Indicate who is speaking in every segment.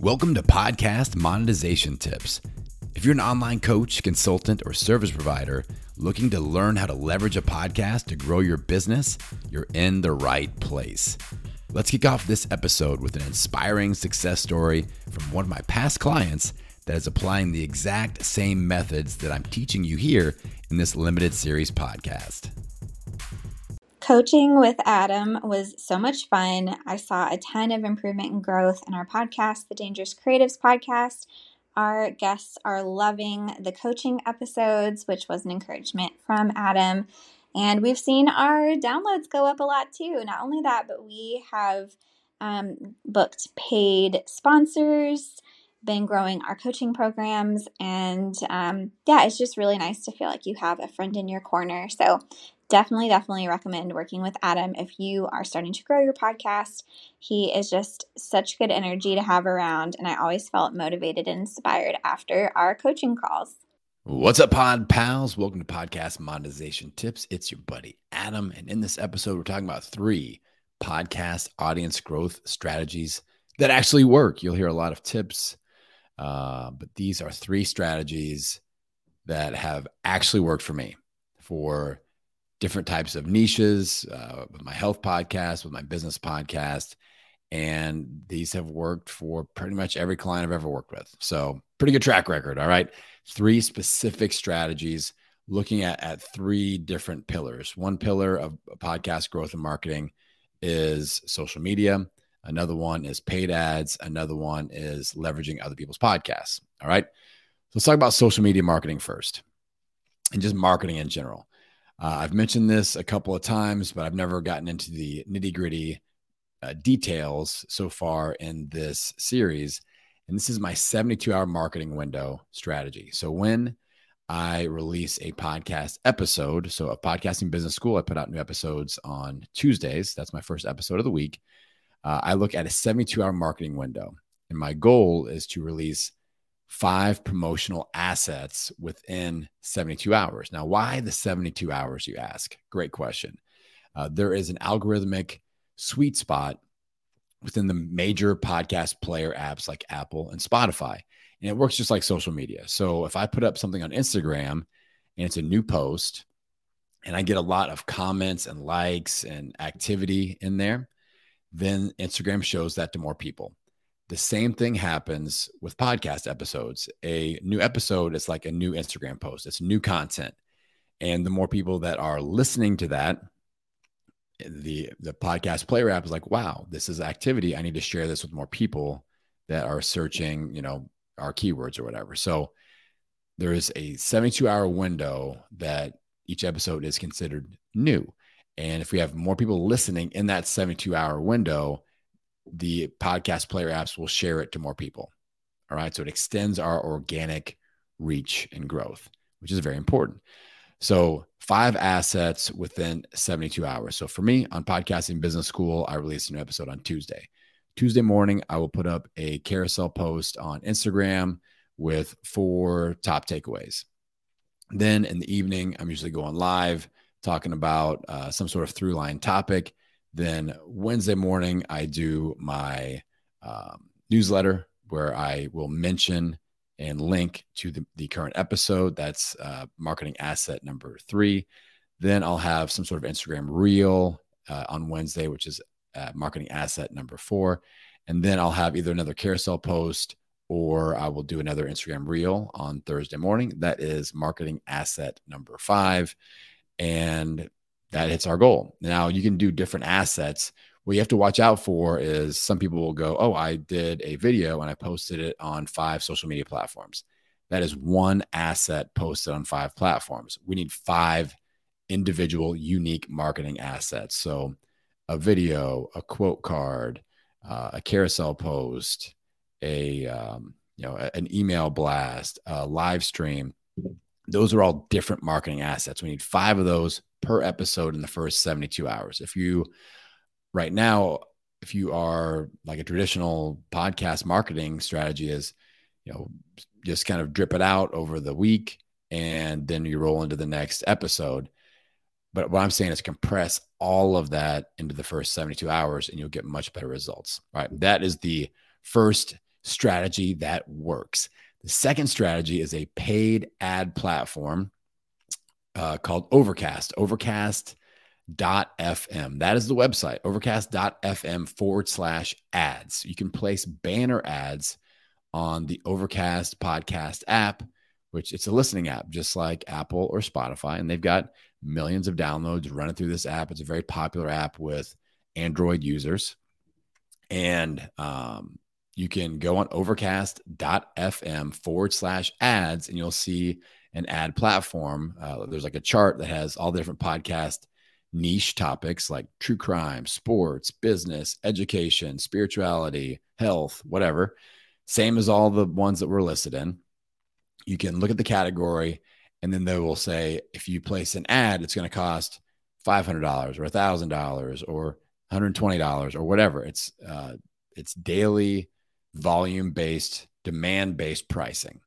Speaker 1: Welcome to Podcast Monetization Tips. If you're an online coach, consultant, or service provider looking to learn how to leverage a podcast to grow your business, you're in the right place. Let's kick off this episode with an inspiring success story from one of my past clients that is applying the exact same methods that I'm teaching you here in this limited series podcast.
Speaker 2: Coaching with Adam was so much fun. I saw a ton of improvement and growth in our podcast, the Dangerous Creatives podcast. Our guests are loving the coaching episodes, which was an encouragement from Adam. And we've seen our downloads go up a lot too. Not only that, but we have um, booked paid sponsors, been growing our coaching programs. And um, yeah, it's just really nice to feel like you have a friend in your corner. So definitely, definitely recommend working with Adam if you are starting to grow your podcast. He is just such good energy to have around, and I always felt motivated and inspired after our coaching calls.
Speaker 1: What's up, pod pals? Welcome to Podcast Monetization Tips. It's your buddy Adam, and in this episode, we're talking about three podcast audience growth strategies that actually work. You'll hear a lot of tips, uh, but these are three strategies that have actually worked for me for different types of niches uh, with my health podcast, with my business podcast. And these have worked for pretty much every client I've ever worked with. So, pretty good track record. All right. Three specific strategies looking at, at three different pillars. One pillar of podcast growth and marketing is social media. Another one is paid ads. Another one is leveraging other people's podcasts. All right. So let's talk about social media marketing first and just marketing in general. Uh, I've mentioned this a couple of times, but I've never gotten into the nitty gritty uh, details so far in this series. And this is my 72 hour marketing window strategy. So when I release a podcast episode, so a podcasting business school, I put out new episodes on Tuesdays. That's my first episode of the week. Uh, I look at a 72 hour marketing window. And my goal is to release five promotional assets within 72 hours. Now, why the 72 hours, you ask? Great question. Uh, there is an algorithmic sweet spot within the major podcast player apps like Apple and Spotify. And it works just like social media. So if I put up something on Instagram and it's a new post and I get a lot of comments and likes and activity in there, then Instagram shows that to more people. The same thing happens with podcast episodes. A new episode is like a new Instagram post, it's new content. And the more people that are listening to that, the the podcast player app is like, wow, this is activity. I need to share this with more people that are searching, you know, our keywords or whatever. So there is a 72 hour window that each episode is considered new. And if we have more people listening in that 72 hour window, the podcast player apps will share it to more people. All right. So it extends our organic reach and growth, which is very important. So, five assets within 72 hours. So, for me on Podcasting Business School, I release a new episode on Tuesday. Tuesday morning, I will put up a carousel post on Instagram with four top takeaways. Then in the evening, I'm usually going live talking about uh, some sort of through line topic. Then Wednesday morning, I do my um, newsletter where I will mention and link to the, the current episode. That's uh, marketing asset number three. Then I'll have some sort of Instagram reel uh, on Wednesday, which is uh, marketing asset number four. And then I'll have either another carousel post or I will do another Instagram reel on Thursday morning. That is marketing asset number five. And that hits our goal. Now you can do different assets. What you have to watch out for is some people will go, Oh, I did a video and I posted it on five social media platforms. That is one asset posted on five platforms. We need five individual unique marketing assets. So a video, a quote card, uh, a carousel post, a um, you know an email blast, a live stream. Those are all different marketing assets. We need five of those per episode in the first 72 hours. If you right now, if you are like a traditional podcast marketing strategy is, you know, just kind of drip it out over the week and then you roll into the next episode. But what I'm saying is compress all of that into the first 72 hours and you'll get much better results. Right. That is the first strategy that works. The second strategy is a paid ad platform uh, called Overcast. Overcast overcast.fm. That is the website, overcast.fm forward slash ads. You can place banner ads on the Overcast podcast app, which it's a listening app, just like Apple or Spotify. And they've got millions of downloads running through this app. It's a very popular app with Android users. And um, you can go on overcast.fm forward slash ads and you'll see an ad platform. Uh, there's like a chart that has all the different podcast niche topics like true crime, sports, business, education, spirituality, health, whatever. Same as all the ones that we're listed in. You can look at the category and then they will say if you place an ad, it's going to cost $500 or $1,000 or $120 or whatever. It's uh, it's daily volume based, demand based pricing.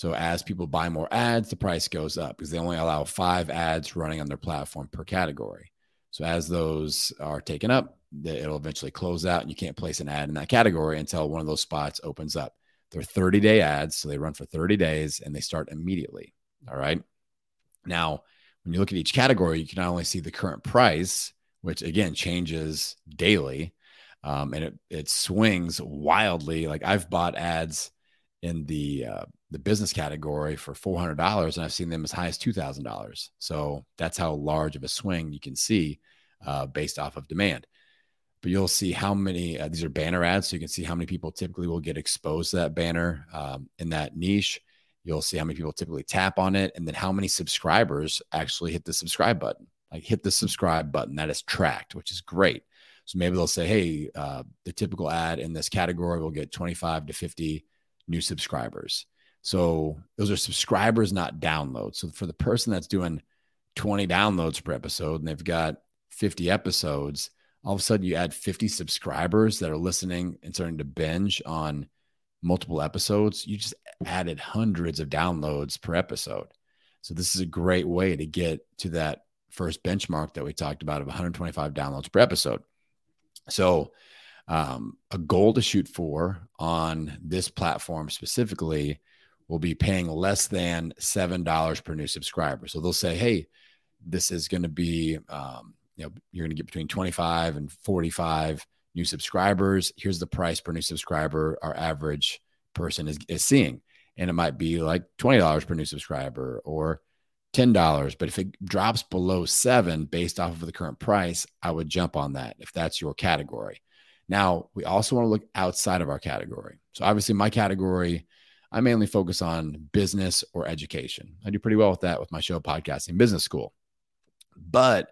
Speaker 1: So as people buy more ads, the price goes up because they only allow five ads running on their platform per category. So as those are taken up, it'll eventually close out and you can't place an ad in that category until one of those spots opens up. They're 30 day ads. So they run for 30 days and they start immediately. All right. Now, when you look at each category, you can not only see the current price, which again changes daily, um, and it, it swings wildly. Like I've bought ads in the uh, the business category for $400 and I've seen them as high as $2,000. So that's how large of a swing you can see uh, based off of demand. But you'll see how many, uh, these are banner ads. So you can see how many people typically will get exposed to that banner um, in that niche. You'll see how many people typically tap on it and then how many subscribers actually hit the subscribe button. Like hit the subscribe button that is tracked, which is great. So maybe they'll say, hey, uh, the typical ad in this category will get 25 to 50 new subscribers. So those are subscribers, not downloads. So for the person that's doing 20 downloads per episode and they've got 50 episodes, all of a sudden you add 50 subscribers that are listening and starting to binge on multiple episodes. You just added hundreds of downloads per episode. So this is a great way to get to that first benchmark that we talked about of 125 downloads per episode. So um, a goal to shoot for on this platform specifically will be paying less than $7 per new subscriber. So they'll say, hey, this is going to be, um, you know, you're going to get between 25 and 45 new subscribers. Here's the price per new subscriber our average person is, is seeing. And it might be like $20 per new subscriber or $10. But if it drops below seven based off of the current price, I would jump on that if that's your category. Now, we also want to look outside of our category. So, obviously, my category I mainly focus on business or education. I do pretty well with that with my show, Podcasting Business School. But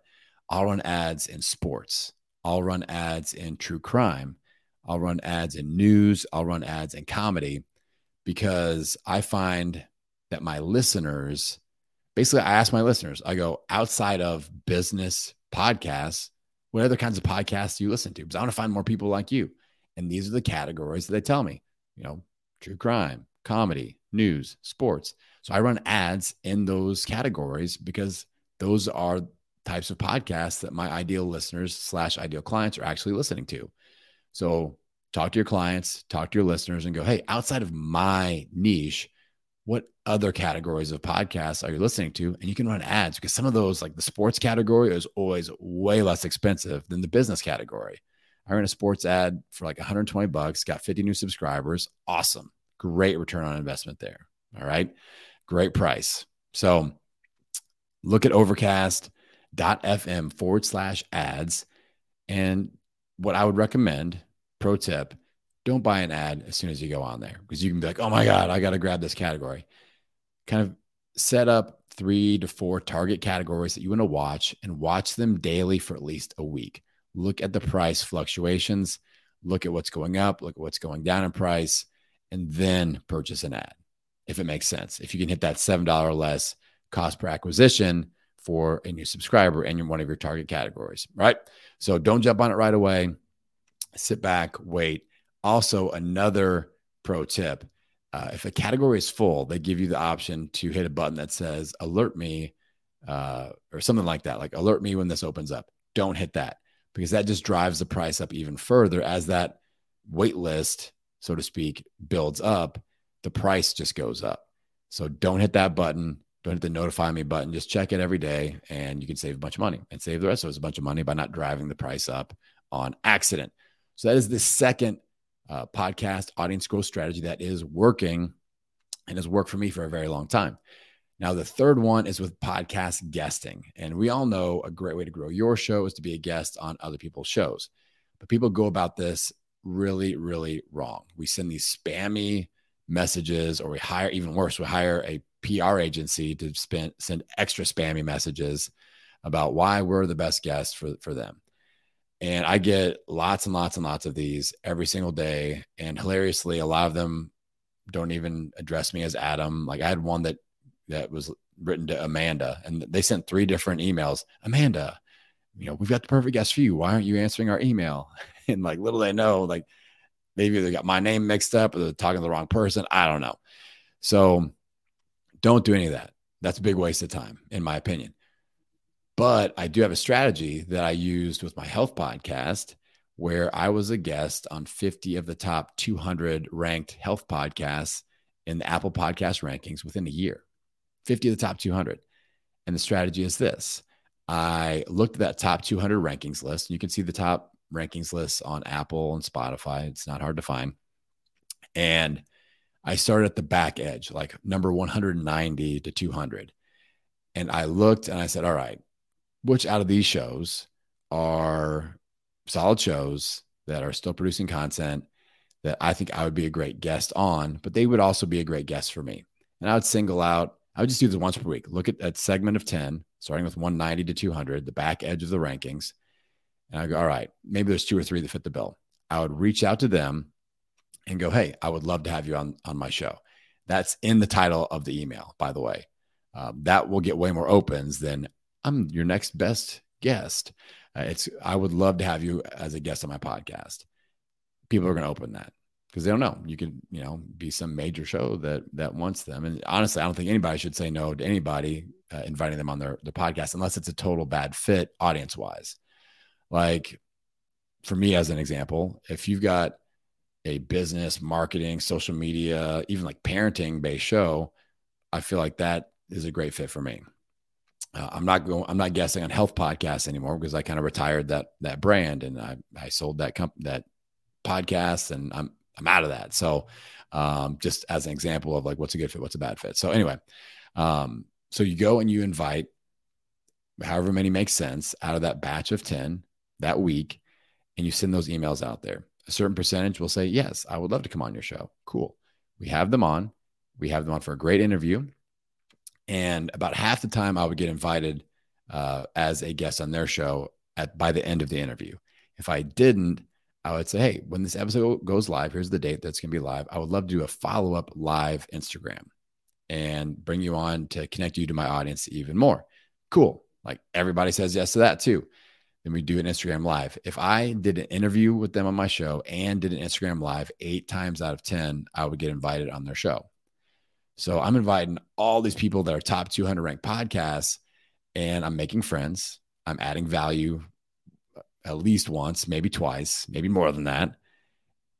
Speaker 1: I'll run ads in sports, I'll run ads in true crime, I'll run ads in news, I'll run ads in comedy because I find that my listeners basically, I ask my listeners, I go outside of business podcasts, what other kinds of podcasts you listen to? Because I want to find more people like you. And these are the categories that they tell me, you know, true crime, comedy, news, sports. So I run ads in those categories because those are types of podcasts that my ideal listeners slash ideal clients are actually listening to. So talk to your clients, talk to your listeners, and go, hey, outside of my niche, what other categories of podcasts are you listening to? And you can run ads because some of those, like the sports category, is always way less expensive than the business category. I ran a sports ad for like 120 bucks, got 50 new subscribers. Awesome. Great return on investment there. All right. Great price. So look at overcast.fm forward slash ads. And what I would recommend, pro tip, don't buy an ad as soon as you go on there because you can be like, oh my God, I got to grab this category. Kind of set up three to four target categories that you want to watch and watch them daily for at least a week. Look at the price fluctuations, look at what's going up, look at what's going down in price, and then purchase an ad if it makes sense. If you can hit that $7 or less cost per acquisition for a new subscriber and you're one of your target categories, right? So don't jump on it right away. Sit back, wait. Also, another pro tip uh, if a category is full, they give you the option to hit a button that says alert me uh, or something like that, like alert me when this opens up. Don't hit that because that just drives the price up even further as that wait list so to speak, builds up, the price just goes up. So don't hit that button. Don't hit the notify me button. Just check it every day and you can save a bunch of money and save the rest of us a bunch of money by not driving the price up on accident. So that is the second uh, podcast audience growth strategy that is working and has worked for me for a very long time. Now, the third one is with podcast guesting. And we all know a great way to grow your show is to be a guest on other people's shows. But people go about this really, really wrong. We send these spammy messages, or we hire, even worse, we hire a PR agency to spend, send extra spammy messages about why we're the best guest for, for them. And I get lots and lots and lots of these every single day. And hilariously, a lot of them don't even address me as Adam. Like I had one that that was written to Amanda, and they sent three different emails. Amanda, you know, we've got the perfect guest for you. Why aren't you answering our email? And like little they know, like maybe they got my name mixed up or they're talking to the wrong person. I don't know. So don't do any of that. That's a big waste of time, in my opinion. But I do have a strategy that I used with my health podcast where I was a guest on 50 of the top 200 ranked health podcasts in the Apple Podcast rankings within a year. 50 of the top 200. And the strategy is this I looked at that top 200 rankings list. You can see the top rankings lists on Apple and Spotify. It's not hard to find. And I started at the back edge, like number 190 to 200. And I looked and I said, all right, which out of these shows are solid shows that are still producing content that I think I would be a great guest on, but they would also be a great guest for me. And I would single out, I would just do this once per week. Look at that segment of 10, starting with 190 to 200, the back edge of the rankings. And I go, all right, maybe there's two or three that fit the bill. I would reach out to them and go, hey, I would love to have you on, on my show. That's in the title of the email, by the way. Um, that will get way more opens than I'm your next best guest. Uh, it's I would love to have you as a guest on my podcast. People are going to open that because they don't know. You could, you know, be some major show that that wants them. And honestly, I don't think anybody should say no to anybody uh, inviting them on their their podcast unless it's a total bad fit audience wise. Like for me, as an example, if you've got a business, marketing, social media, even like parenting based show, I feel like that is a great fit for me. Uh, I'm not going. I'm not guessing on health podcasts anymore because I kind of retired that that brand and I I sold that comp that podcast and I'm I'm out of that. So um, just as an example of like what's a good fit, what's a bad fit. So anyway, um, so you go and you invite however many makes sense out of that batch of ten that week, and you send those emails out there. A certain percentage will say yes, I would love to come on your show. Cool. We have them on. We have them on for a great interview and about half the time I would get invited uh, as a guest on their show at by the end of the interview. If I didn't, I would say, hey, when this episode goes live, here's the date that's going to be live. I would love to do a follow up live Instagram and bring you on to connect you to my audience even more. Cool. Like everybody says yes to that too. Then we do an Instagram live. If I did an interview with them on my show and did an Instagram live eight times out of 10, I would get invited on their show. So I'm inviting all these people that are top 200 ranked podcasts, and I'm making friends. I'm adding value at least once, maybe twice, maybe more than that.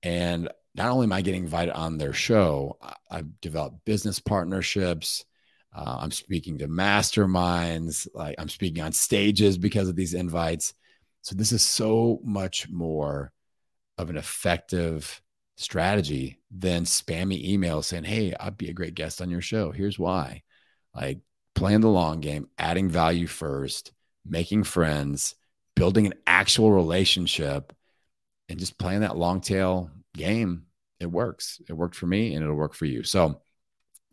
Speaker 1: And not only am I getting invited on their show, I've developed business partnerships. Uh, I'm speaking to masterminds, like I'm speaking on stages because of these invites. So this is so much more of an effective strategy than spammy emails saying, Hey, I'd be a great guest on your show. Here's why. Like playing the long game, adding value first, making friends, building an actual relationship, and just playing that long tail game. It works. It worked for me and it'll work for you. So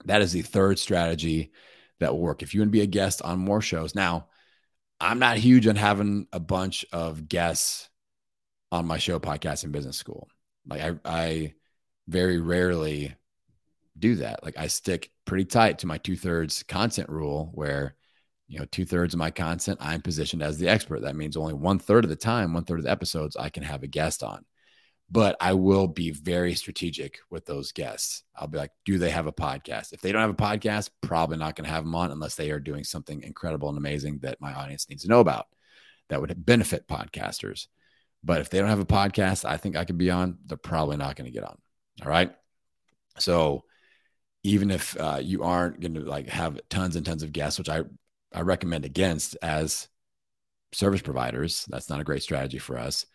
Speaker 1: that is the third strategy that will work. If you want to be a guest on more shows. Now, I'm not huge on having a bunch of guests on my show, Podcasting Business School. Like I, I very rarely do that. Like I stick pretty tight to my two thirds content rule where, you know, two thirds of my content, I'm positioned as the expert. That means only one third of the time, one third of the episodes I can have a guest on. But I will be very strategic with those guests. I'll be like, do they have a podcast? If they don't have a podcast, probably not going to have them on unless they are doing something incredible and amazing that my audience needs to know about that would benefit podcasters. But if they don't have a podcast, I think I could be on. They're probably not going to get on. All right. So even if uh, you aren't going to like have tons and tons of guests, which I, I recommend against as service providers, that's not a great strategy for us.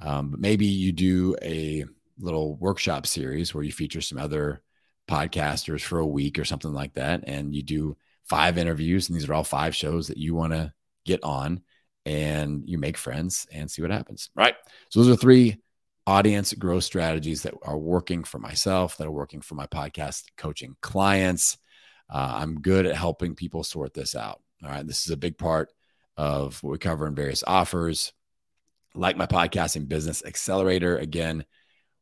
Speaker 1: Um, but maybe you do a little workshop series where you feature some other podcasters for a week or something like that. And you do five interviews, and these are all five shows that you want to get on, and you make friends and see what happens. Right. So those are three audience growth strategies that are working for myself, that are working for my podcast coaching clients. Uh, I'm good at helping people sort this out. All right. This is a big part of what we cover in various offers. Like my podcasting business accelerator, again,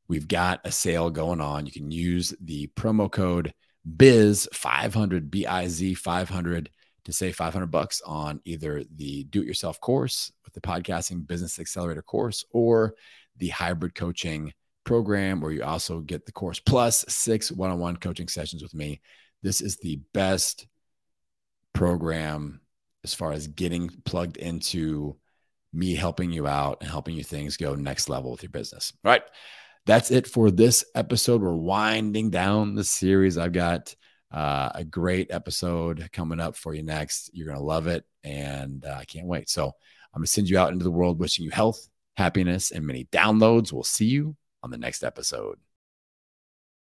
Speaker 1: we've got a sale going on. You can use the promo code BIZ500, B I Z 500 to save 500 bucks on either the do it yourself course with the podcasting business accelerator course or the hybrid coaching program where you also get the course plus six one on one coaching sessions with me. This is the best program as far as getting plugged into me helping you out and helping you things go next level with your business. All right. That's it for this episode. We're winding down the series. I've got uh, a great episode coming up for you next. You're going to love it. And uh, I can't wait. So I'm going to send you out into the world wishing you health, happiness, and many downloads. We'll see you on the next episode.